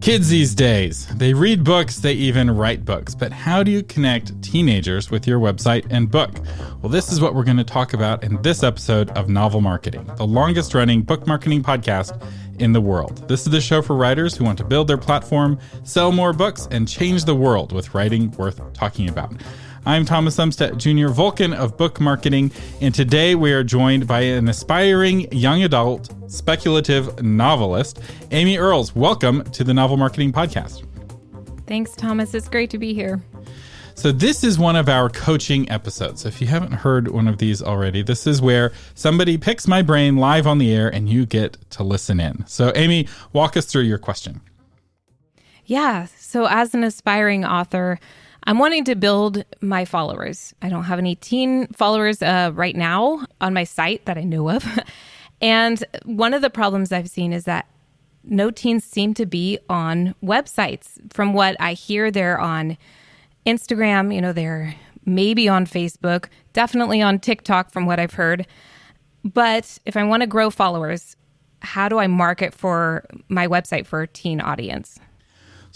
Kids these days, they read books, they even write books. But how do you connect teenagers with your website and book? Well, this is what we're going to talk about in this episode of Novel Marketing, the longest running book marketing podcast in the world. This is the show for writers who want to build their platform, sell more books, and change the world with writing worth talking about. I'm Thomas Umstattd Jr., Vulcan of Book Marketing, and today we are joined by an aspiring young adult speculative novelist, Amy Earls. Welcome to the Novel Marketing Podcast. Thanks, Thomas. It's great to be here. So, this is one of our coaching episodes. If you haven't heard one of these already, this is where somebody picks my brain live on the air and you get to listen in. So, Amy, walk us through your question. Yeah. So, as an aspiring author, I'm wanting to build my followers. I don't have any teen followers uh, right now on my site that I know of. and one of the problems I've seen is that no teens seem to be on websites. From what I hear, they're on Instagram, you know, they're maybe on Facebook, definitely on TikTok, from what I've heard. But if I want to grow followers, how do I market for my website for a teen audience?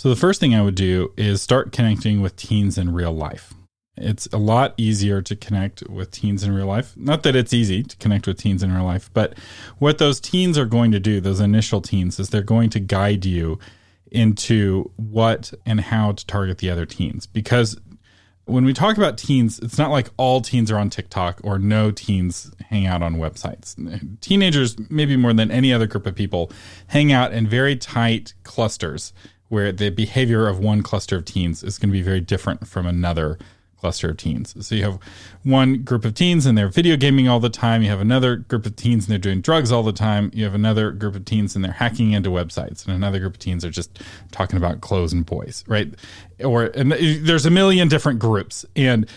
So, the first thing I would do is start connecting with teens in real life. It's a lot easier to connect with teens in real life. Not that it's easy to connect with teens in real life, but what those teens are going to do, those initial teens, is they're going to guide you into what and how to target the other teens. Because when we talk about teens, it's not like all teens are on TikTok or no teens hang out on websites. Teenagers, maybe more than any other group of people, hang out in very tight clusters where the behavior of one cluster of teens is going to be very different from another cluster of teens. So you have one group of teens and they're video gaming all the time. You have another group of teens and they're doing drugs all the time. You have another group of teens and they're hacking into websites. And another group of teens are just talking about clothes and boys, right? Or and there's a million different groups. And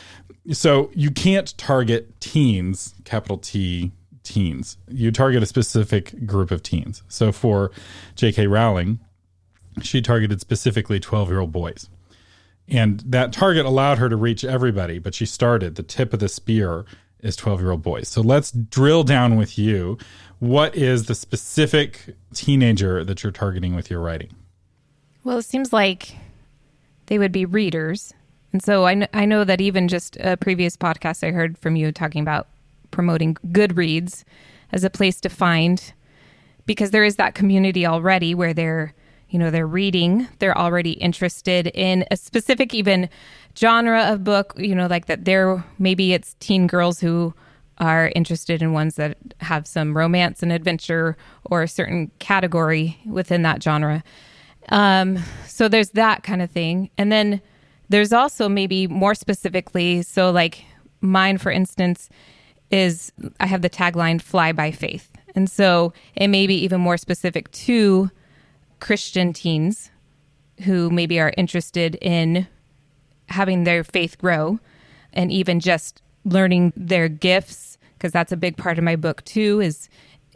so you can't target teens, capital T teens. You target a specific group of teens. So for J.K. Rowling, she targeted specifically 12 year old boys. And that target allowed her to reach everybody, but she started the tip of the spear is 12 year old boys. So let's drill down with you. What is the specific teenager that you're targeting with your writing? Well, it seems like they would be readers. And so I, kn- I know that even just a previous podcast I heard from you talking about promoting Goodreads as a place to find, because there is that community already where they're you know they're reading they're already interested in a specific even genre of book you know like that they're maybe it's teen girls who are interested in ones that have some romance and adventure or a certain category within that genre. Um, so there's that kind of thing. And then there's also maybe more specifically so like mine for instance is i have the tagline fly by faith. And so it may be even more specific to Christian teens who maybe are interested in having their faith grow and even just learning their gifts because that's a big part of my book too is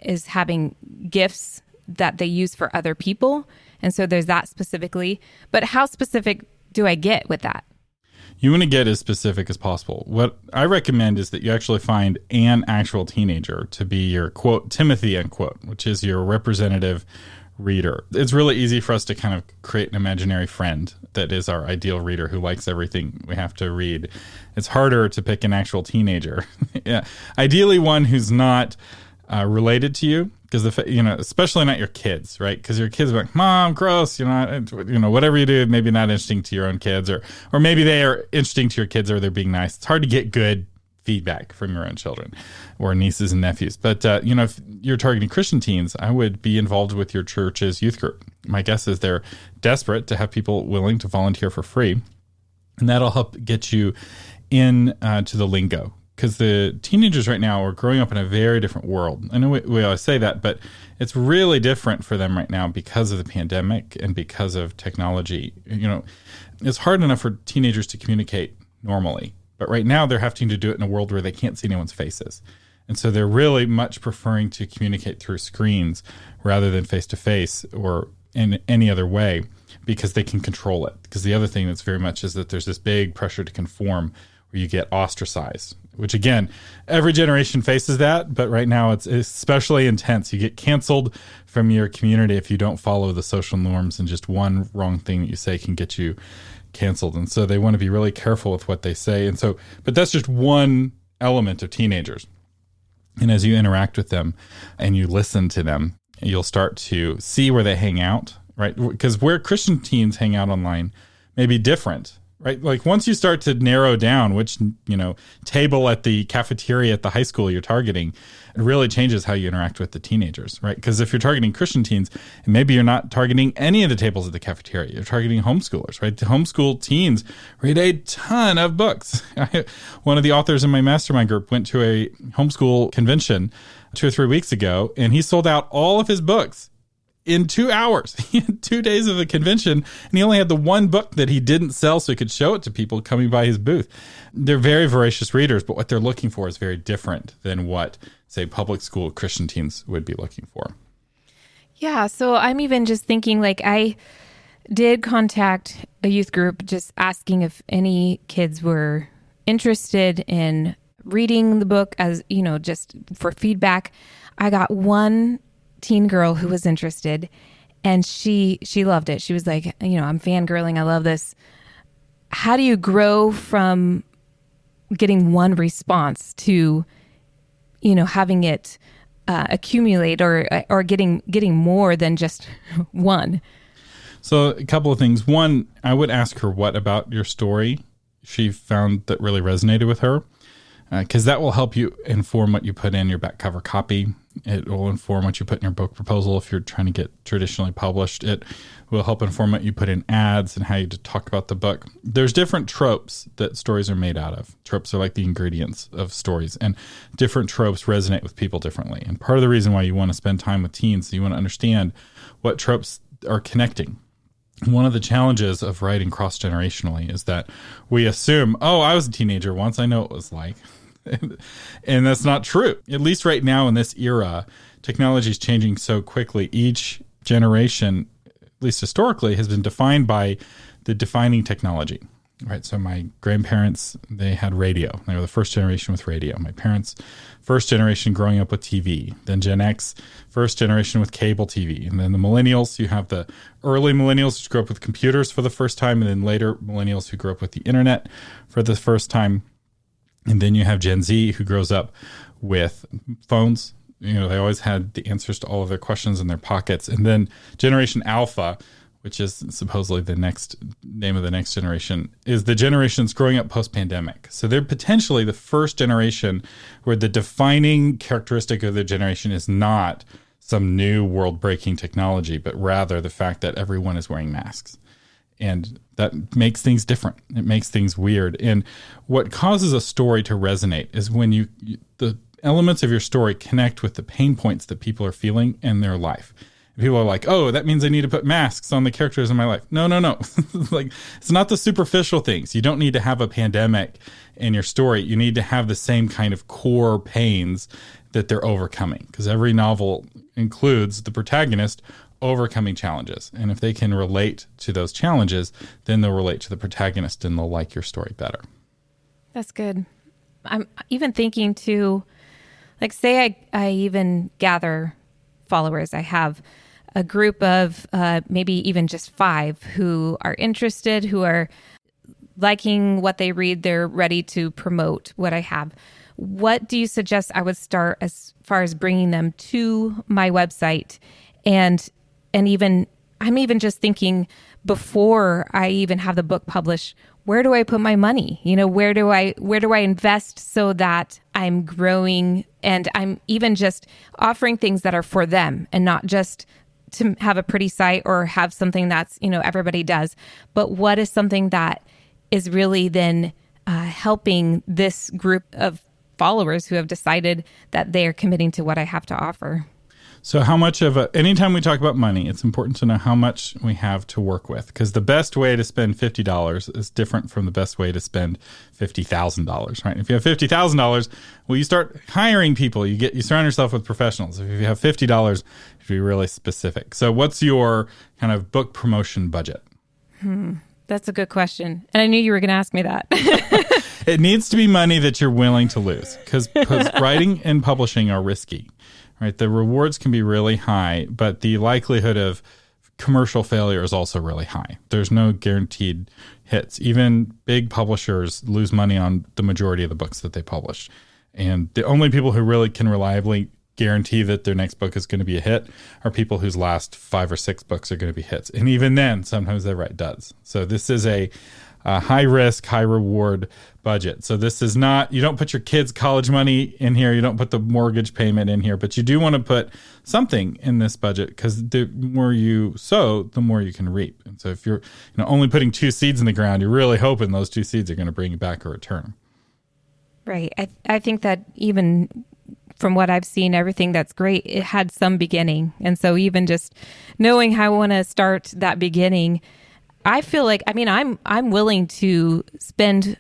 is having gifts that they use for other people. And so there's that specifically. But how specific do i get with that? You want to get as specific as possible. What I recommend is that you actually find an actual teenager to be your quote Timothy unquote, which is your representative reader. It's really easy for us to kind of create an imaginary friend that is our ideal reader who likes everything we have to read. It's harder to pick an actual teenager. yeah. Ideally, one who's not uh, related to you because the you know especially not your kids right because your kids are like mom gross you know you know whatever you do maybe not interesting to your own kids or or maybe they are interesting to your kids or they're being nice it's hard to get good feedback from your own children or nieces and nephews. But, uh, you know, if you're targeting Christian teens, I would be involved with your church's youth group. My guess is they're desperate to have people willing to volunteer for free. And that'll help get you in uh, to the lingo because the teenagers right now are growing up in a very different world. I know we, we, always say that, but it's really different for them right now because of the pandemic and because of technology. You know, it's hard enough for teenagers to communicate normally but right now, they're having to do it in a world where they can't see anyone's faces. And so they're really much preferring to communicate through screens rather than face to face or in any other way because they can control it. Because the other thing that's very much is that there's this big pressure to conform where you get ostracized which again, every generation faces that, but right now it's especially intense. You get canceled from your community if you don't follow the social norms, and just one wrong thing that you say can get you canceled. And so they want to be really careful with what they say. And so, but that's just one element of teenagers. And as you interact with them and you listen to them, you'll start to see where they hang out, right? Because where Christian teens hang out online may be different right? Like once you start to narrow down which, you know, table at the cafeteria at the high school you're targeting, it really changes how you interact with the teenagers, right? Because if you're targeting Christian teens, maybe you're not targeting any of the tables at the cafeteria, you're targeting homeschoolers, right? The homeschool teens read a ton of books. One of the authors in my mastermind group went to a homeschool convention two or three weeks ago, and he sold out all of his books in two hours. He had two days of a convention, and he only had the one book that he didn't sell so he could show it to people coming by his booth. They're very voracious readers, but what they're looking for is very different than what, say, public school Christian teens would be looking for. Yeah. So I'm even just thinking like, I did contact a youth group just asking if any kids were interested in reading the book as, you know, just for feedback. I got one teen girl who was interested and she she loved it. She was like, you know, I'm fangirling. I love this. How do you grow from getting one response to you know having it uh, accumulate or or getting getting more than just one? So a couple of things. One, I would ask her what about your story she found that really resonated with her because uh, that will help you inform what you put in your back cover copy. It will inform what you put in your book proposal if you're trying to get traditionally published. It will help inform what you put in ads and how you talk about the book. There's different tropes that stories are made out of. Tropes are like the ingredients of stories, and different tropes resonate with people differently. And part of the reason why you want to spend time with teens, you want to understand what tropes are connecting one of the challenges of writing cross generationally is that we assume, oh, I was a teenager once. I know what it was like. and that's not true. At least right now in this era, technology is changing so quickly. Each generation, at least historically, has been defined by the defining technology. Right. So my grandparents, they had radio. They were the first generation with radio. My parents, first generation growing up with TV. Then Gen X, first generation with cable TV. And then the millennials, you have the early millennials who grew up with computers for the first time, and then later millennials who grew up with the internet for the first time. And then you have Gen Z who grows up with phones. You know, they always had the answers to all of their questions in their pockets. And then Generation Alpha, which is supposedly the next name of the next generation, is the generations growing up post pandemic. So they're potentially the first generation where the defining characteristic of their generation is not some new world breaking technology, but rather the fact that everyone is wearing masks. And that makes things different. It makes things weird. And what causes a story to resonate is when you, the elements of your story connect with the pain points that people are feeling in their life people are like oh that means i need to put masks on the characters in my life no no no like it's not the superficial things you don't need to have a pandemic in your story you need to have the same kind of core pains that they're overcoming because every novel includes the protagonist overcoming challenges. And if they can relate to those challenges, then they'll relate to the protagonist and they'll like your story better. That's good. I'm even thinking to, like, say I, I even gather followers. I have a group of uh, maybe even just five who are interested, who are liking what they read. They're ready to promote what I have. What do you suggest I would start as far as bringing them to my website and and even I'm even just thinking before I even have the book published, where do I put my money? You know, where do I where do I invest so that I'm growing and I'm even just offering things that are for them and not just to have a pretty site or have something that's, you know, everybody does, but what is something that is really then uh, helping this group of followers who have decided that they are committing to what I have to offer. So, how much of a, anytime we talk about money, it's important to know how much we have to work with because the best way to spend $50 is different from the best way to spend $50,000, right? If you have $50,000, well, you start hiring people, you get, you surround yourself with professionals. If you have $50, you be really specific. So, what's your kind of book promotion budget? Hmm. That's a good question. And I knew you were going to ask me that. it needs to be money that you're willing to lose because writing and publishing are risky, right? The rewards can be really high, but the likelihood of commercial failure is also really high. There's no guaranteed hits. Even big publishers lose money on the majority of the books that they publish. And the only people who really can reliably guarantee that their next book is going to be a hit are people whose last five or six books are going to be hits. And even then, sometimes they write duds. So this is a, a high risk, high reward budget. So this is not, you don't put your kids' college money in here, you don't put the mortgage payment in here, but you do want to put something in this budget because the more you sow, the more you can reap. And so if you're you know, only putting two seeds in the ground, you're really hoping those two seeds are going to bring you back a return. Right. I, I think that even from what I've seen, everything that's great, it had some beginning. And so even just knowing how I want to start that beginning, I feel like I mean I'm I'm willing to spend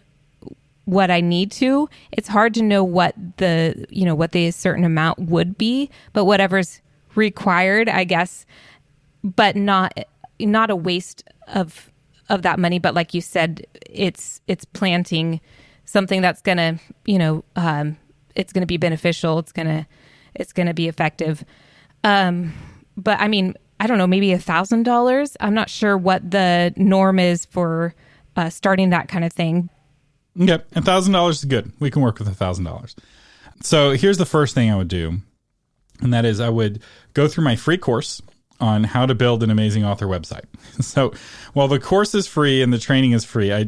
what I need to. It's hard to know what the you know what the certain amount would be, but whatever's required, I guess, but not not a waste of of that money. But like you said, it's it's planting something that's gonna you know um, it's gonna be beneficial. It's gonna it's gonna be effective. Um, but I mean, I don't know, maybe a thousand dollars. I'm not sure what the norm is for uh, starting that kind of thing. Yep, a thousand dollars is good. We can work with a thousand dollars. So here's the first thing I would do, and that is I would go through my free course on how to build an amazing author website. So while the course is free and the training is free, I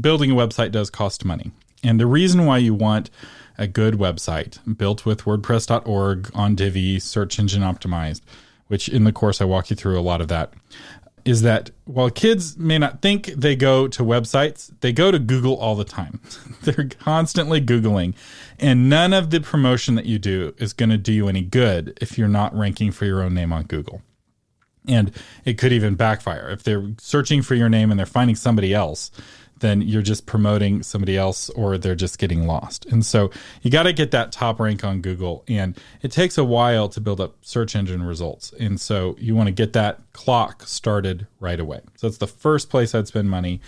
building a website does cost money. And the reason why you want a good website built with WordPress.org on Divi, search engine optimized, which in the course I walk you through a lot of that, is that while kids may not think they go to websites, they go to Google all the time. They're constantly Googling. And none of the promotion that you do is going to do you any good if you're not ranking for your own name on Google. And it could even backfire. If they're searching for your name and they're finding somebody else, then you're just promoting somebody else or they're just getting lost. And so you got to get that top rank on Google. And it takes a while to build up search engine results. And so you want to get that clock started right away. So that's the first place I'd spend money.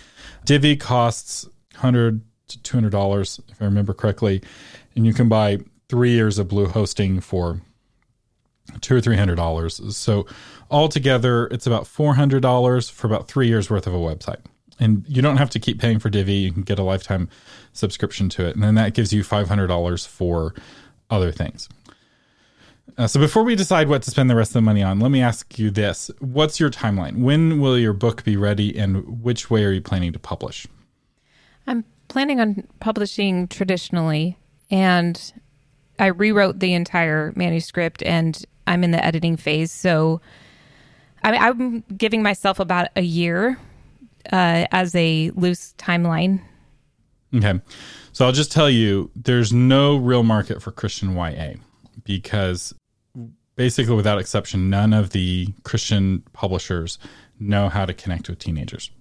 Divi costs 100 to $200, if I remember correctly. And you can buy three years of Blue hosting for two or three hundred dollars. So altogether, it's about four hundred dollars for about three years worth of a website and you don't have to keep paying for Divi. You can get a lifetime subscription to it, and then that gives you five hundred dollars for other things. Uh, so before we decide what to spend the rest of the money on, let me ask you this: What's your timeline? When will your book be ready, and which way are you planning to publish? I'm planning on publishing traditionally, and I rewrote the entire manuscript, and I'm in the editing phase. So, I mean, I'm giving myself about a year uh, as a loose timeline. Okay. So I'll just tell you there's no real market for Christian YA because basically, without exception, none of the Christian publishers know how to connect with teenagers.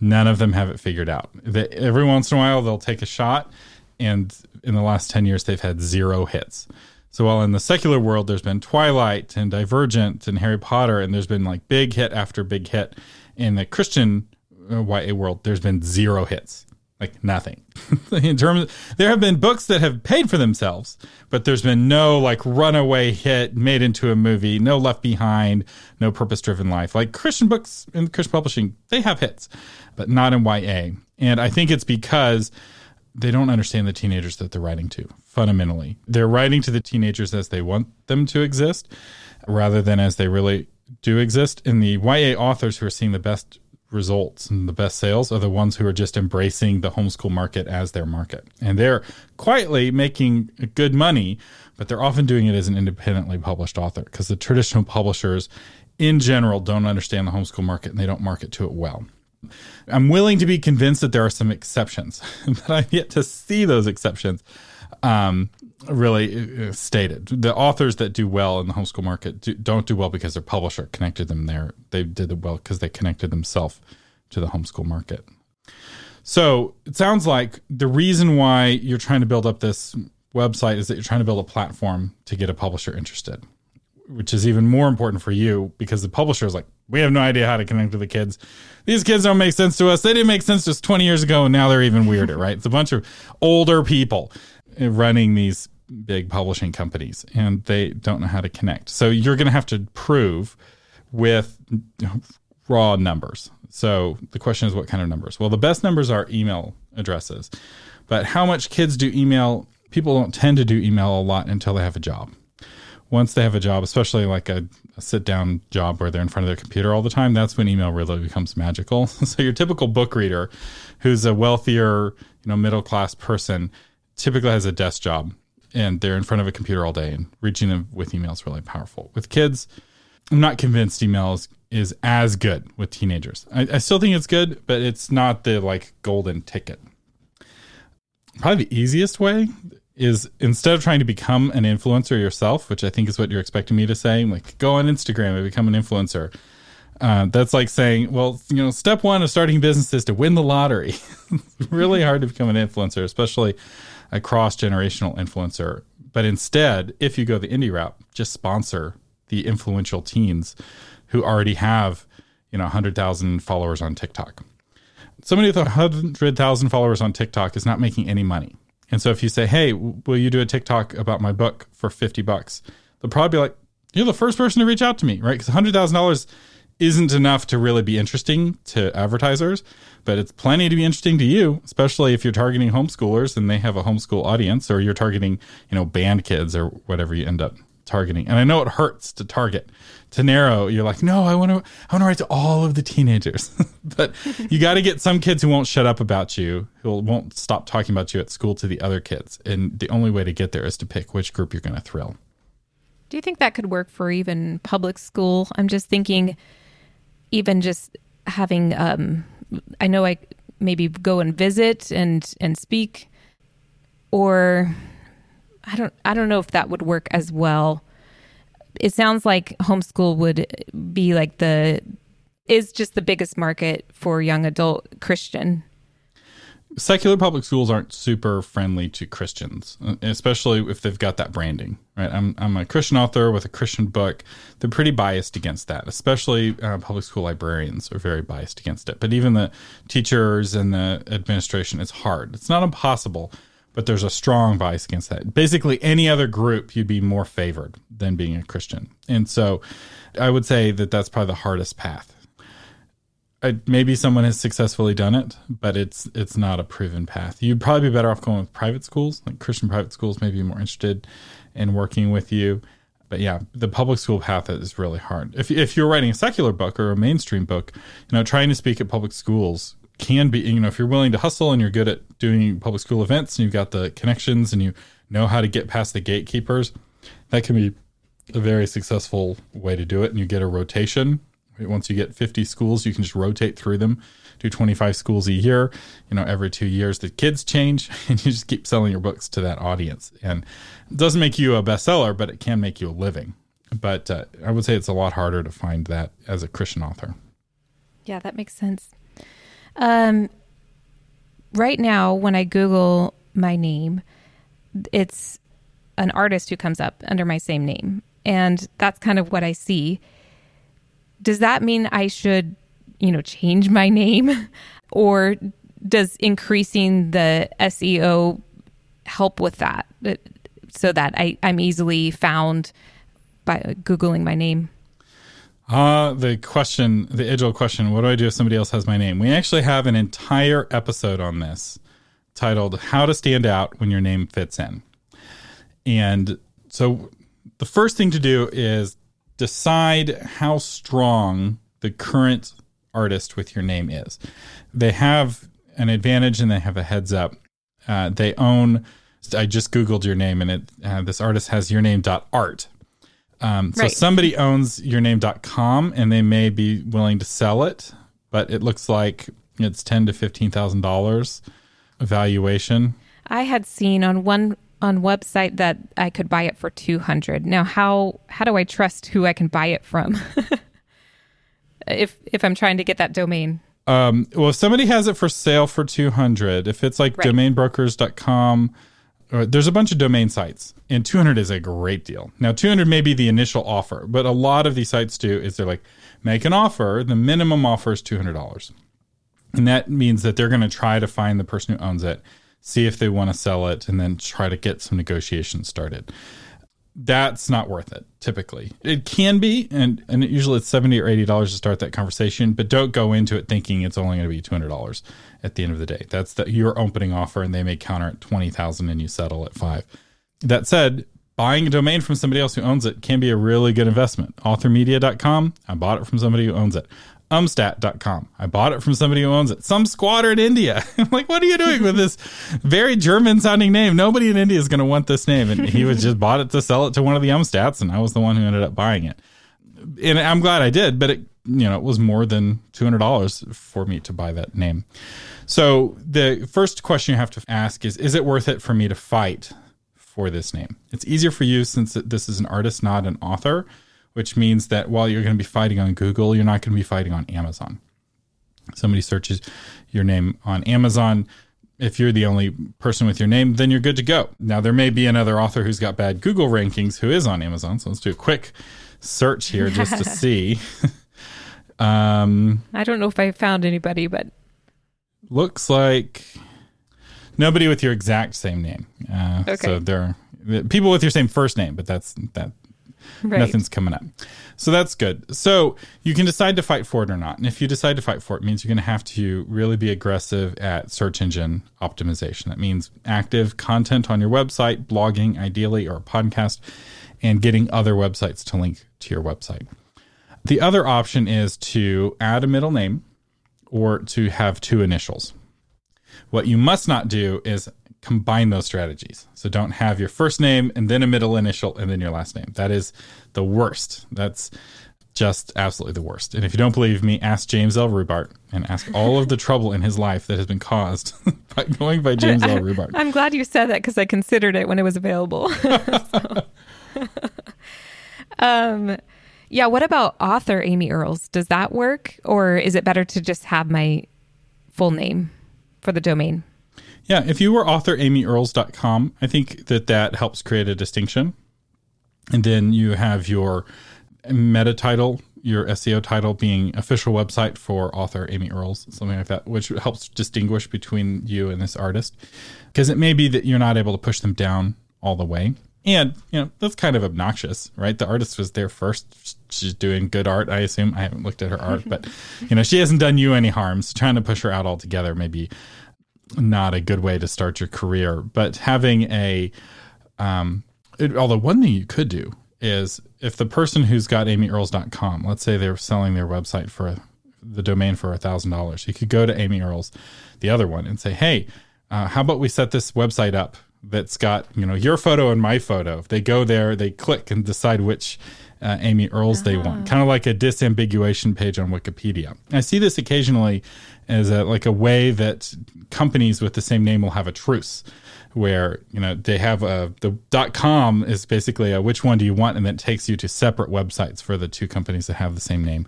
None of them have it figured out. They, every once in a while, they'll take a shot, and in the last 10 years, they've had zero hits. So while in the secular world, there's been Twilight and Divergent and Harry Potter, and there's been like big hit after big hit, in the Christian Uh, YA world, there's been zero hits, like nothing. in terms, there have been books that have paid for themselves, but there's been no like runaway hit made into a movie, no Left Behind, no Purpose Driven Life. Like Christian books in Christian publishing, they have hits, but not in YA. And I think it's because they don't understand the teenagers that they're writing to fundamentally. They're writing to the teenagers as they want them to exist rather than as they really do exist. And the YA authors who are seeing the best results and the best sales are the ones who are just embracing the homeschool market as their market. And they're quietly making good money, but they're often doing it as an independently published author because the traditional publishers in general don't understand the homeschool market and they don't market to it well. I'm willing to be convinced that there are some exceptions, but I've yet to see those exceptions. Um, really uh, stated. The authors that do well in the homeschool market do, not do well because their publisher connected them there. They did it well because they connected themselves to the homeschool market. So it sounds like the reason why you're trying to build up this website is that you're trying to build a platform to get a publisher interested. which is even more important for you because the publisher is like, we have no idea how to connect with the kids. These kids don't make sense to us. They didn't make sense just 20 years ago, and now they're even weirder, right? It's a bunch of older people running these big publishing companies, and they don't know how to connect. So you're going to have to prove with raw numbers. So the question is, what kind of numbers? Well, the best numbers are email addresses, but how much kids do email? People don't tend to do email a lot until they have a job. Once they have a job, especially like a, a sit down job where they're in front of their computer all the time, that's when email really becomes magical. so your typical book reader who's a wealthier, you know, middle class person typically has a desk job and they're in front of a computer all day and reaching them with emails really powerful. With kids, I'm not convinced emails is, is as good with teenagers. I, I still think it's good, but it's not the like golden ticket. Probably the easiest way is instead of trying to become an influencer yourself, which I think is what you're expecting me to say, like go on Instagram and become an influencer. Uh, that's like saying, well, you know, step one of starting business is to win the lottery. really hard to become an influencer, especially a cross generational influencer. But instead, if you go the indie route, just sponsor the influential teens who already have, you know, 100,000 followers on TikTok. Somebody with 100,000 followers on TikTok is not making any money. And so if you say, hey, will you do a TikTok about my book for 50 bucks? They'll probably be like, you're the first person to reach out to me, right? Because $100,000 isn't enough to really be interesting to advertisers, but it's plenty to be interesting to you, especially if you're targeting homeschoolers and they have a homeschool audience, or you're targeting, you know, band kids or whatever you end up targeting. And I know it hurts to target, to narrow. You're like, no, I want to, I want to write to all of the teenagers, but you got to get some kids who won't shut up about you, who won't stop talking about you at school to the other kids. And the only way to get there is to pick which group you're going to thrill. Do you think that could work for even public school? I'm just thinking even just having um, I know I maybe go and visit and and speak or I don't I don't know if that would work as well. It sounds like homeschool would be like the is just the biggest market for young adult Christian secular public schools aren't super friendly to Christians, especially if they've got that branding, right? I'm, I'm a Christian author with a Christian book. They're pretty biased against that, especially uh, public school librarians are very biased against it. But even the teachers and the administration, it's hard. It's not impossible, but there's a strong bias against that. Basically, any other group, you'd be more favored than being a Christian. And so I would say that that's probably the hardest path I, maybe someone has successfully done it, but it's it's not a proven path. You'd probably be better off going with private schools, like Christian private schools, may be more interested in working with you. But yeah, the public school path is really hard. If if you're writing a secular book or a mainstream book, you know, trying to speak at public schools can be, you know, if you're willing to hustle and you're good at doing public school events and you've got the connections and you know how to get past the gatekeepers, that can be a very successful way to do it. And you get a rotation once you get 50 schools, you can just rotate through them, do 25 schools a year. You know, every two years the kids change, and you just keep selling your books to that audience. And it doesn't make you a bestseller, but it can make you a living. But uh, I would say it's a lot harder to find that as a Christian author. Yeah, that makes sense. Um, right now, when I Google my name, it's an artist who comes up under my same name. And that's kind of what I see does that mean I should, you know, change my name? or does increasing the SEO help with that so that I, I'm easily found by Googling my name? Uh, the question, the age old question, what do I do if somebody else has my name? We actually have an entire episode on this titled How to Stand Out When Your Name Fits In. And so the first thing to do is decide how strong the current artist with your name is. They have an advantage and they have a heads up. Uh, they own. I just googled your name and it. Uh, this artist has your name dot art. Um, so right. somebody owns your name.com and they may be willing to sell it, but it looks like it's ten to fifteen thousand dollars valuation. I had seen on one on website that I could buy it for 200. Now how how do I trust who I can buy it from? if if I'm trying to get that domain. Um, well, if somebody has it for sale for 200, if it's like right. domainbrokers.com or there's a bunch of domain sites, and 200 is a great deal. Now, 200 may be the initial offer, but a lot of these sites do is they're like, make an offer. The minimum offer is $200. And that means that they're going to try to find the person who owns it, see if they want to sell it, and then try to get some negotiations started. That's not worth it typically. It can be, and, and it usually it's 70 or $80 to start that conversation, but don't go into it thinking it's only going to be $200 at the end of the day. That's the, your opening offer, and they may counter at 20000 and you settle at five. That said, buying a domain from somebody else who owns it can be a really good investment. Authormedia.com, I bought it from somebody who owns it umstattd.com. I bought it from somebody who owns it. Some squatter in India. I'm like, what are you doing with this very German sounding name? Nobody in India is going to want this name. And he was just bought it to sell it to one of the Umstattds, and I was the one who ended up buying it. And I'm glad I did, but it, you know, it was more than $200 for me to buy that name. So the first question you have to ask is, is it worth it for me to fight for this name? It's easier for you since this is an artist, not an author which means that while you're going to be fighting on Google, you're not going to be fighting on Amazon. Somebody searches your name on Amazon. If you're the only person with your name, then you're good to go. Now, there may be another author who's got bad Google rankings who is on Amazon. So let's do a quick search here just to see. um, I don't know if I found anybody, but looks like nobody with your exact same name. Uh, okay. So there are people with your same first name, but that's that Right. Nothing's coming up. So that's good. So you can decide to fight for it or not. And if you decide to fight for it, it means you're going to have to really be aggressive at search engine optimization. That means active content on your website, blogging ideally, or a podcast, and getting other websites to link to your website. The other option is to add a middle name or to have two initials. What you must not do is combine those strategies. So don't have your first name and then a middle initial and then your last name. That is the worst. That's just absolutely the worst. And if you don't believe me, ask James L. Rubart and ask all of the trouble in his life that has been caused by going by James L. Rubart. I'm glad you said that because I considered it when it was available. um, yeah. What about author Amy Earls? Does that work, or is it better to just have my full name for the domain? Yeah, if you were author amyearls.com, I think that that helps create a distinction. And then you have your meta title, your SEO title being official website for author Amy Earls, something like that, which helps distinguish between you and this artist. Because it may be that you're not able to push them down all the way. And, you know, that's kind of obnoxious, right? The artist was there first. She's doing good art, I assume. I haven't looked at her art, but, you know, she hasn't done you any harms. Trying to push her out altogether maybe not a good way to start your career. But having a, um, it, although one thing you could do is if the person who's got amyearls.com, let's say they're selling their website for a, the domain for a thousand dollars, you could go to Amy Earls, the other one, and say, hey, uh, how about we set this website up that's got you know your photo and my photo? If they go there, they click and decide which uh, Amy Earls uh-huh. they want, ah. kind of like a disambiguation page on Wikipedia. I see this occasionally as a, like a way that companies with the same name will have a truce where you know they have a the dot com is basically a which one do you want and then takes you to separate websites for the two companies that have the same name.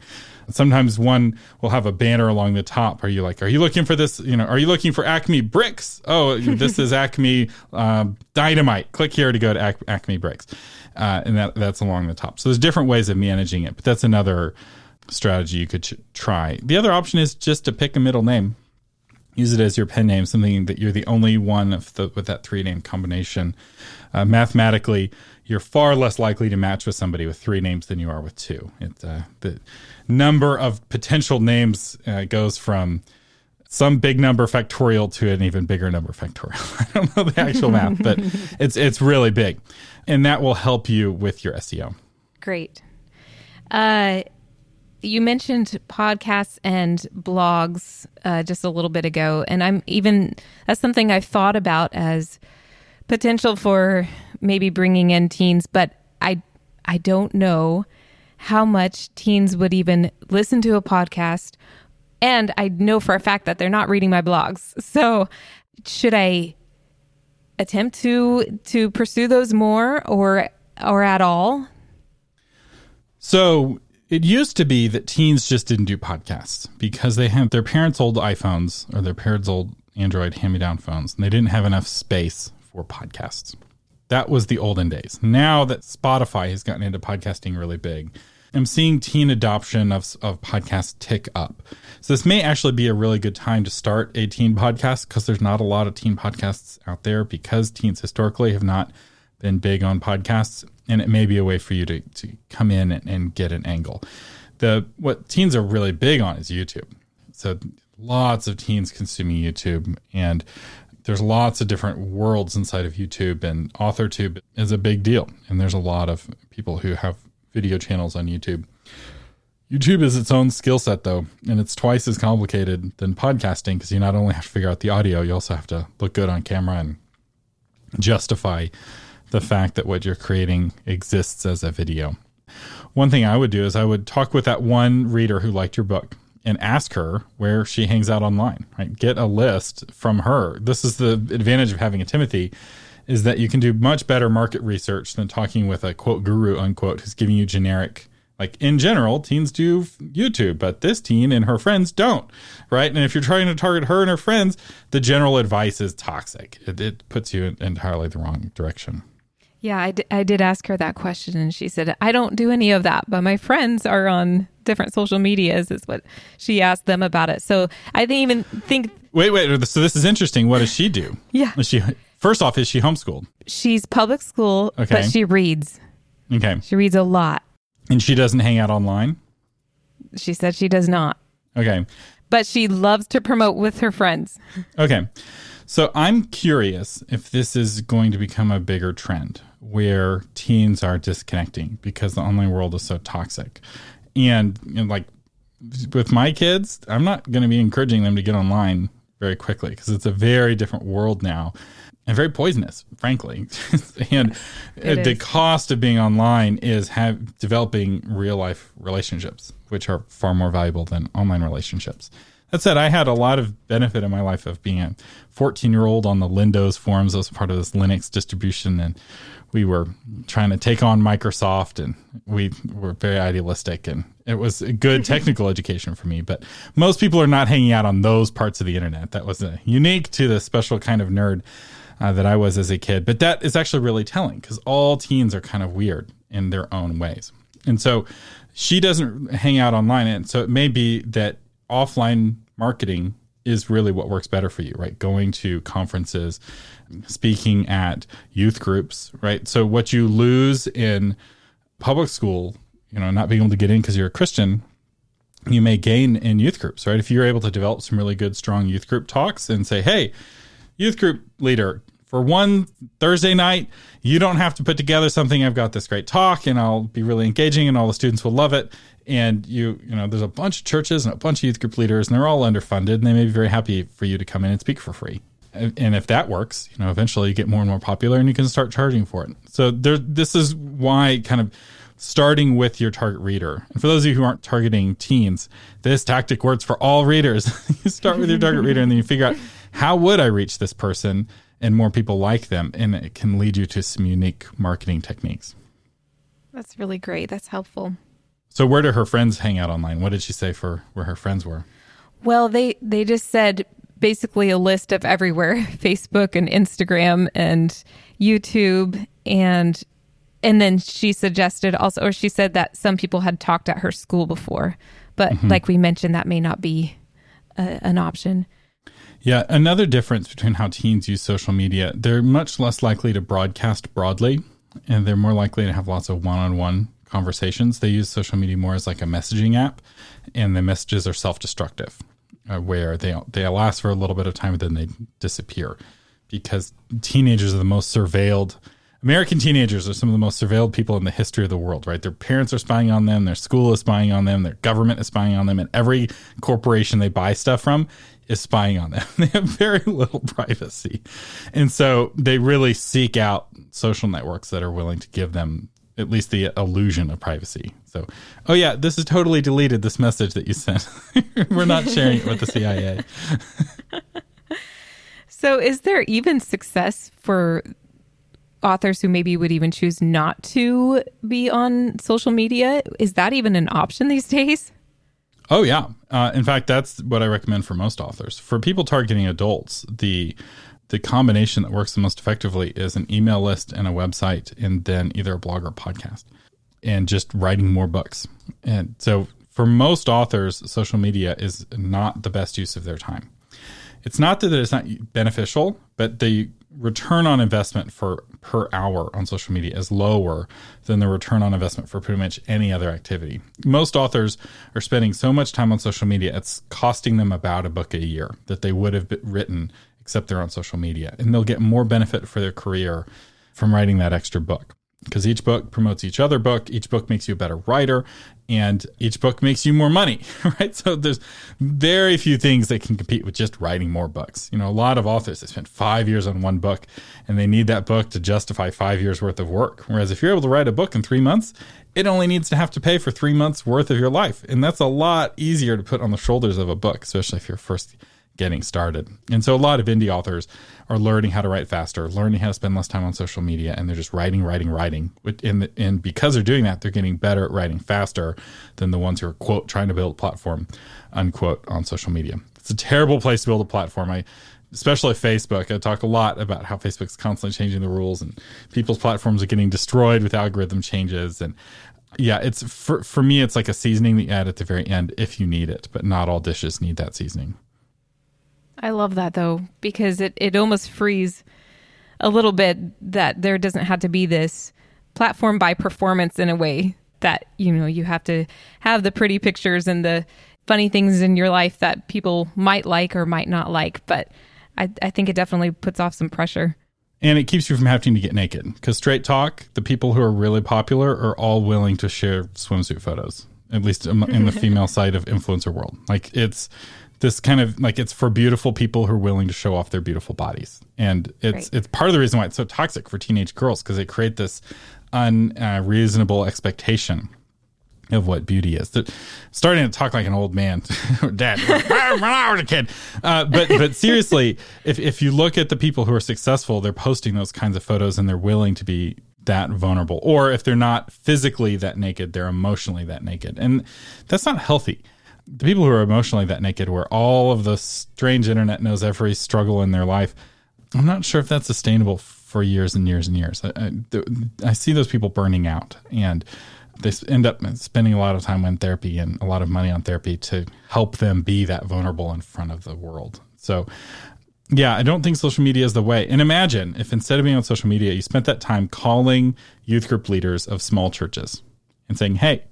Sometimes one will have a banner along the top. Are you like are you looking for this you know are you looking for acme bricks? Oh this is acme um, dynamite. Click here to go to Ac- acme bricks. Uh, and that that's along the top. So there's different ways of managing it but that's another strategy you could ch- try. The other option is just to pick a middle name. Use it as your pen name, something that you're the only one the, with that three name combination. Uh, mathematically, you're far less likely to match with somebody with three names than you are with two. It, uh, the number of potential names uh, goes from some big number factorial to an even bigger number factorial. I don't know the actual math, but it's it's really big, and that will help you with your SEO. Great. Uh, you mentioned podcasts and blogs uh, just a little bit ago, and I'm even that's something I've thought about as potential for maybe bringing in teens, but I I don't know how much teens would even listen to a podcast, and I know for a fact that they're not reading my blogs. So, should I attempt to to pursue those more or or at all? So it used to be that teens just didn't do podcasts because they had their parents' old iPhones or their parents' old Android hand me down phones, and they didn't have enough space for podcasts. That was the olden days. Now that Spotify has gotten into podcasting really big, I'm seeing teen adoption of, of podcasts tick up. So this may actually be a really good time to start a teen podcast because there's not a lot of teen podcasts out there because teens historically have not been big on podcasts. And it may be a way for you to, to come in and, and get an angle. The what teens are really big on is YouTube. So lots of teens consuming YouTube and there's lots of different worlds inside of YouTube and AuthorTube is a big deal. And there's a lot of people who have video channels on YouTube. YouTube is its own skill set though, and it's twice as complicated than podcasting because you not only have to figure out the audio, you also have to look good on camera and justify the fact that what you're creating exists as a video. One thing I would do is I would talk with that one reader who liked your book and ask her where she hangs out online, right? Get a list from her. This is the advantage of having a Timothy is that you can do much better market research than talking with a quote guru unquote who's giving you generic like in general teens do youtube but this teen and her friends don't right and if you're trying to target her and her friends the general advice is toxic it, it puts you in entirely the wrong direction yeah I, d- I did ask her that question and she said i don't do any of that but my friends are on different social medias is what she asked them about it so i didn't even think wait wait so this is interesting what does she do yeah is she First off, is she homeschooled? She's public school, Okay. but she reads. Okay. She reads a lot. And she doesn't hang out online? She said she does not, Okay. but she loves to promote with her friends. Okay. So I'm curious if this is going to become a bigger trend where teens are disconnecting because the online world is so toxic. And, you know, like with my kids, I'm not going to be encouraging them to get online very quickly because it's a very different world now and very poisonous, frankly. and It the is. cost of being online is have developing real life relationships, which are far more valuable than online relationships. That said, I had a lot of benefit in my life of being a 14 year old on the Windows forums. I was part of this Linux distribution, and we were trying to take on Microsoft, and we were very idealistic, and it was a good technical education for me. But most people are not hanging out on those parts of the internet. That was uh unique to the special kind of nerd uh, that I was as a kid. But that is actually really telling because all teens are kind of weird in their own ways. And so she doesn't hang out online. And so it may be that offline marketing is really what works better for you, right? Going to conferences, speaking at youth groups, right? So what you lose in public school, you know, not being able to get in because you're a Christian, you may gain in youth groups, right? If you're able to develop some really good, strong youth group talks and say, hey, youth group leader, for one Thursday night, you don't have to put together something. I've got this great talk and I'll be really engaging and all the students will love it. And you, you know, there's a bunch of churches and a bunch of youth group leaders and they're all underfunded and they may be very happy for you to come in and speak for free. And if that works, you know, eventually you get more and more popular and you can start charging for it. So there, this is why kind of starting with your target reader. And for those of you who aren't targeting teens, this tactic works for all readers. you start with your target reader and then you figure out how would I reach this person and more people like them and it can lead you to some unique marketing techniques. That's really great. That's helpful. So where do her friends hang out online? What did she say for where her friends were? Well, they they just said basically a list of everywhere, Facebook and Instagram and YouTube and and then she suggested also or she said that some people had talked at her school before. But mm-hmm. like we mentioned that may not be a, an option. Yeah, another difference between how teens use social media, they're much less likely to broadcast broadly and they're more likely to have lots of one-on-one conversations. They use social media more as like a messaging app and the messages are self-destructive uh, where they they last for a little bit of time and then they disappear because teenagers are the most surveilled American teenagers are some of the most surveilled people in the history of the world, right? Their parents are spying on them, their school is spying on them, their government is spying on them, and every corporation they buy stuff from is spying on them. They have very little privacy. And so they really seek out social networks that are willing to give them at least the illusion of privacy. So, oh yeah, this is totally deleted this message that you sent. We're not sharing it with the CIA. So is there even success for authors who maybe would even choose not to be on social media? Is that even an option these days? Oh yeah. Uh, in fact, that's what I recommend for most authors. For people targeting adults, the the combination that works the most effectively is an email list and a website, and then either a blog or a podcast, and just writing more books. And so, for most authors, social media is not the best use of their time. It's not that it's not beneficial, but the return on investment for per hour on social media is lower than the return on investment for pretty much any other activity. Most authors are spending so much time on social media, it's costing them about a book a year that they would have written except they're on social media. And they'll get more benefit for their career from writing that extra book because each book promotes each other book. Each book makes you a better writer, and each book makes you more money, right? So there's very few things that can compete with just writing more books. You know, a lot of authors they spend five years on one book, and they need that book to justify five years worth of work. Whereas if you're able to write a book in three months, it only needs to have to pay for three months worth of your life, and that's a lot easier to put on the shoulders of a book, especially if you're first getting started. And so a lot of indie authors are learning how to write faster, learning how to spend less time on social media, and they're just writing, writing, writing. And, and because they're doing that, they're getting better at writing faster than the ones who are, quote, trying to build a platform, unquote, on social media. It's a terrible place to build a platform. I, especially Facebook, I talk a lot about how Facebook's constantly changing the rules and people's platforms are getting destroyed with algorithm changes. And yeah, it's for, for me, it's like a seasoning that you add at the very end if you need it, but not all dishes need that seasoning. I love that though, because it, it almost frees a little bit that there doesn't have to be this platform by performance in a way that, you know, you have to have the pretty pictures and the funny things in your life that people might like or might not like. But I, I think it definitely puts off some pressure. And it keeps you from having to get naked because straight talk, the people who are really popular are all willing to share swimsuit photos, at least in the female side of influencer world. Like it's, this kind of like it's for beautiful people who are willing to show off their beautiful bodies and it's right. it's part of the reason why it's so toxic for teenage girls because they create this unreasonable uh, expectation of what beauty is. starting to talk like an old man, dad, when I was a kid. Uh, but but seriously, if if you look at the people who are successful, they're posting those kinds of photos and they're willing to be that vulnerable. Or if they're not physically that naked, they're emotionally that naked, and that's not healthy the people who are emotionally that naked, where all of the strange internet knows every struggle in their life, I'm not sure if that's sustainable for years and years and years. I, I, I see those people burning out and they end up spending a lot of time on therapy and a lot of money on therapy to help them be that vulnerable in front of the world. So, yeah, I don't think social media is the way. And imagine if instead of being on social media, you spent that time calling youth group leaders of small churches and saying, hey,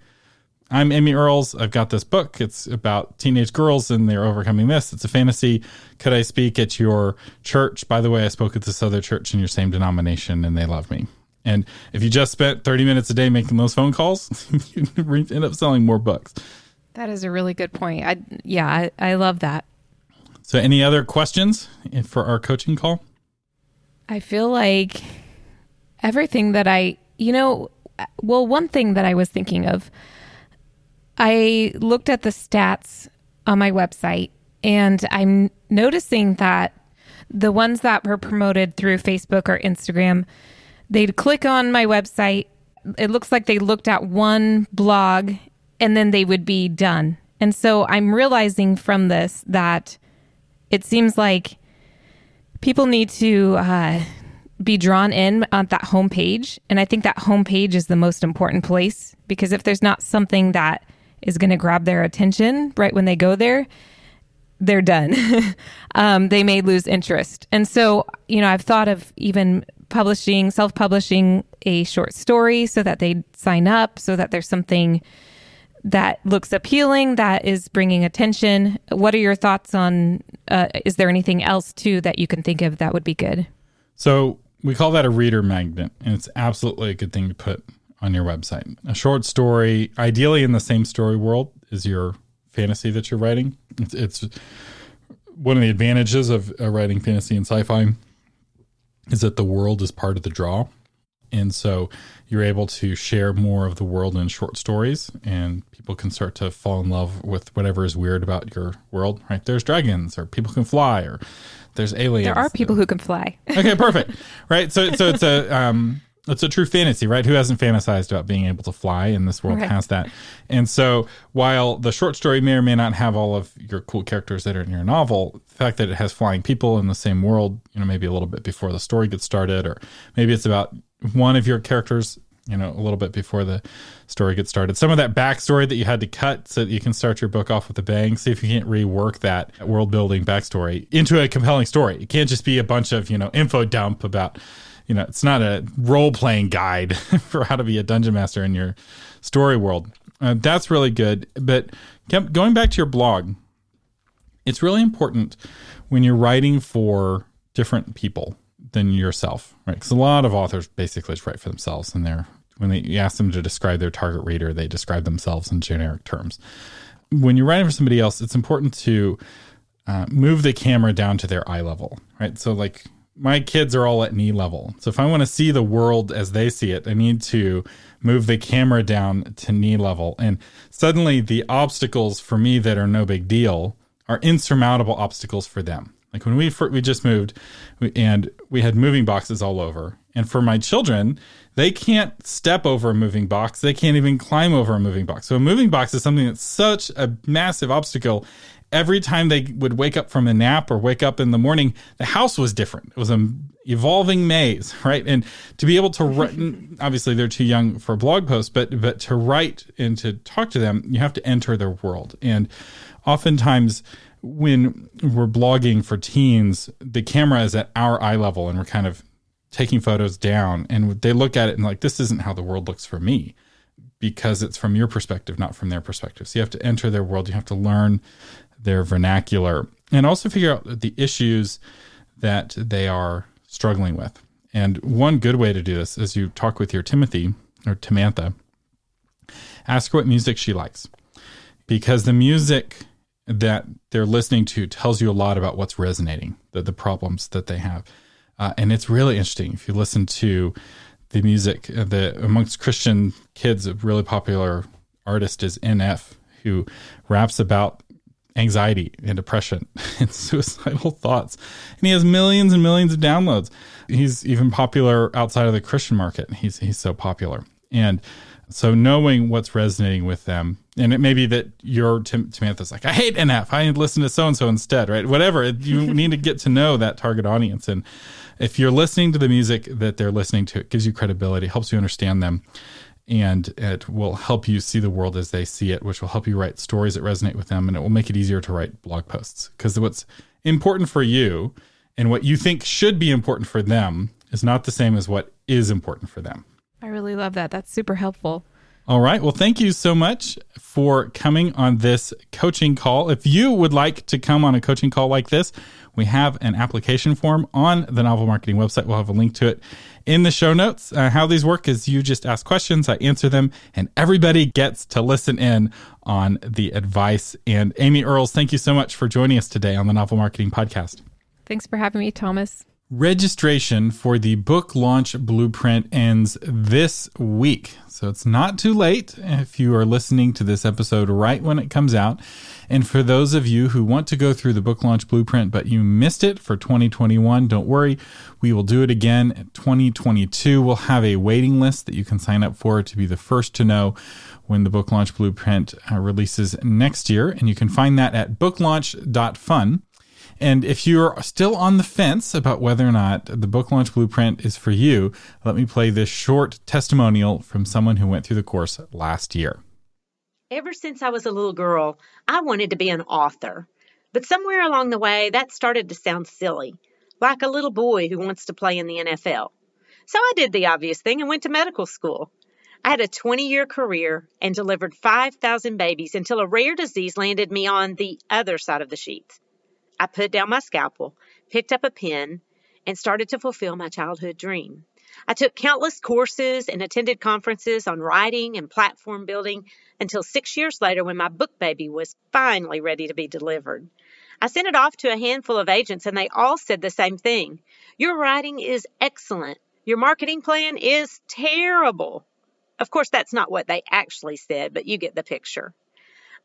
I'm Amy Earls. I've got this book. It's about teenage girls and they're overcoming this. It's a fantasy. Could I speak at your church? By the way, I spoke at this other church in your same denomination and they love me. And if you just spent 30 minutes a day making those phone calls, you end up selling more books. That is a really good point. I, yeah, I, I love that. So, any other questions for our coaching call? I feel like everything that I, you know, well, one thing that I was thinking of I looked at the stats on my website and I'm noticing that the ones that were promoted through Facebook or Instagram, they'd click on my website. It looks like they looked at one blog and then they would be done. And so I'm realizing from this that it seems like people need to uh, be drawn in on that homepage. And I think that homepage is the most important place because if there's not something that is going to grab their attention right when they go there, they're done. um, they may lose interest. And so, you know, I've thought of even publishing, self publishing a short story so that they sign up, so that there's something that looks appealing, that is bringing attention. What are your thoughts on? Uh, is there anything else too that you can think of that would be good? So we call that a reader magnet, and it's absolutely a good thing to put on your website. A short story, ideally in the same story world is your fantasy that you're writing. It's, it's one of the advantages of uh, writing fantasy and sci-fi is that the world is part of the draw. And so you're able to share more of the world in short stories, and people can start to fall in love with whatever is weird about your world, right? There's dragons, or people can fly, or there's aliens. There are people who can fly. okay, perfect. Right. So, so it's a, um, it's a true fantasy, right? Who hasn't fantasized about being able to fly? And this world Right. has that. And so, while the short story may or may not have all of your cool characters that are in your novel, the fact that it has flying people in the same world, you know, maybe a little bit before the story gets started, or maybe it's about one of your characters, you know, a little bit before the story gets started. Some of that backstory that you had to cut so that you can start your book off with a bang. See if you can't rework that world building backstory into a compelling story. It can't just be a bunch of, you know, info dump about you know, it's not a role playing guide for how to be a dungeon master in your story world. Uh, that's really good. But going back to your blog, it's really important when you're writing for different people than yourself, right? Because a lot of authors basically just write for themselves, and they're when they, you ask them to describe their target reader, they describe themselves in generic terms. When you're writing for somebody else, it's important to uh, move the camera down to their eye level, right? So, like, my kids are all at knee level. So, if I want to see the world as they see it, I need to move the camera down to knee level. And suddenly, the obstacles for me that are no big deal are insurmountable obstacles for them. Like when we we just moved, and we had moving boxes all over. And for my children, they can't step over a moving box. They can't even climb over a moving box. So a moving box is something that's such a massive obstacle. Every time they would wake up from a nap or wake up in the morning, the house was different. It was an evolving maze, right? And to be able to write, obviously they're too young for a blog post, but but to write and to talk to them, you have to enter their world. And oftentimes when we're blogging for teens, the camera is at our eye level and we're kind of taking photos down and they look at it and like this isn't how the world looks for me because it's from your perspective not from their perspective so you have to enter their world you have to learn their vernacular and also figure out the issues that they are struggling with. And one good way to do this is you talk with your timothy or timantha ask her what music she likes. Because the music that they're listening to tells you a lot about what's resonating the, the problems that they have. Uh, and it's really interesting. If you listen to the music. uh, The amongst Christian kids, a really popular artist is NF, who raps about anxiety and depression and suicidal thoughts, and he has millions and millions of downloads. He's even popular outside of the Christian market. He's he's so popular, and so knowing what's resonating with them, and it may be that your Tim, Timantha's like, I hate NF. I listen to so and so instead, right? Whatever. You need to get to know that target audience, and if you're listening to the music that they're listening to, it gives you credibility, helps you understand them, and it will help you see the world as they see it, which will help you write stories that resonate with them, and it will make it easier to write blog posts. Because what's important for you and what you think should be important for them is not the same as what is important for them. I really love that. That's super helpful. All right. Well, thank you so much for coming on this coaching call. If you would like to come on a coaching call like this, we have an application form on the Novel Marketing website. We'll have a link to it in the show notes. Uh, how these work is you just ask questions, I answer them, and everybody gets to listen in on the advice. And Amy Earls, thank you so much for joining us today on the Novel Marketing Podcast. Thanks for having me, Thomas. Registration for the book launch blueprint ends this week. So it's not too late if you are listening to this episode right when it comes out. And for those of you who want to go through the book launch blueprint, but you missed it for 2021, don't worry. We will do it again in 2022. We'll have a waiting list that you can sign up for to be the first to know when the book launch blueprint uh, releases next year. And you can find that at booklaunch.fun. And if you're still on the fence about whether or not the book launch blueprint is for you, let me play this short testimonial from someone who went through the course last year. Ever since I was a little girl, I wanted to be an author. But somewhere along the way, that started to sound silly, like a little boy who wants to play in the NFL. So I did the obvious thing and went to medical school. I had a 20 year career and delivered 5,000 babies until a rare disease landed me on the other side of the sheets. I put down my scalpel, picked up a pen, and started to fulfill my childhood dream. I took countless courses and attended conferences on writing and platform building until six years later when my book baby was finally ready to be delivered. I sent it off to a handful of agents and they all said the same thing. Your writing is excellent. Your marketing plan is terrible. Of course, that's not what they actually said, but you get the picture.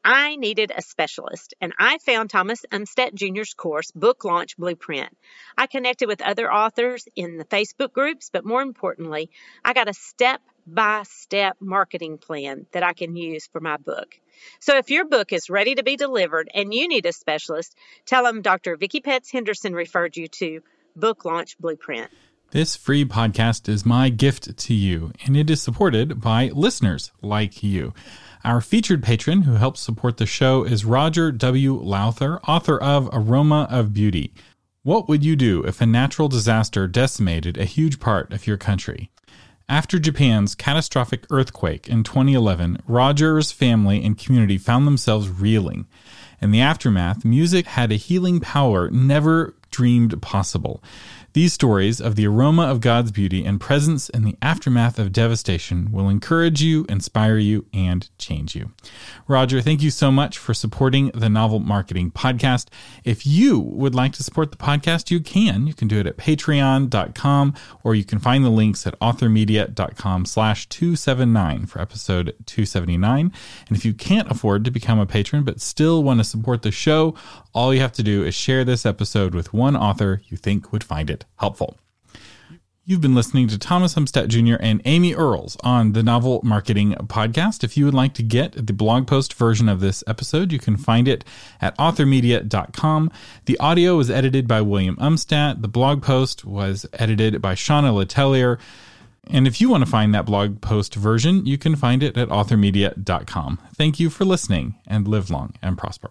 I needed a specialist, and I found Thomas Umstattd Jr.'s course, Book Launch Blueprint. I connected with other authors in the Facebook groups, but more importantly, I got a step by step marketing plan that I can use for my book. So if your book is ready to be delivered and you need a specialist, tell them Dr. Vicki Pets Henderson referred you to Book Launch Blueprint. This free podcast is my gift to you, and it is supported by listeners like you. Our featured patron who helps support the show is Roger W. Lowther, author of Aroma of Beauty. What would you do if a natural disaster decimated a huge part of your country? After Japan's catastrophic earthquake in 2011, Roger's family and community found themselves reeling. In the aftermath, music had a healing power never dreamed possible. These stories of the aroma of God's beauty and presence in the aftermath of devastation will encourage you, inspire you, and change you. Roger, thank you so much for supporting the Novel Marketing Podcast. If you would like to support the podcast, you can. You can do it at patreon.com or you can find the links at authormedia.com slash 279 for episode 279. And if you can't afford to become a patron but still want to support the show, all you have to do is share this episode with one author you think would find it helpful. You've been listening to Thomas Umstattd Jr. and Amy Earls on the Novel Marketing Podcast. If you would like to get the blog post version of this episode, you can find it at authormedia.com. The audio was edited by William Umstattd. The blog post was edited by Shauna Letellier. And if you want to find that blog post version, you can find it at authormedia.com. Thank you for listening and live long and prosper.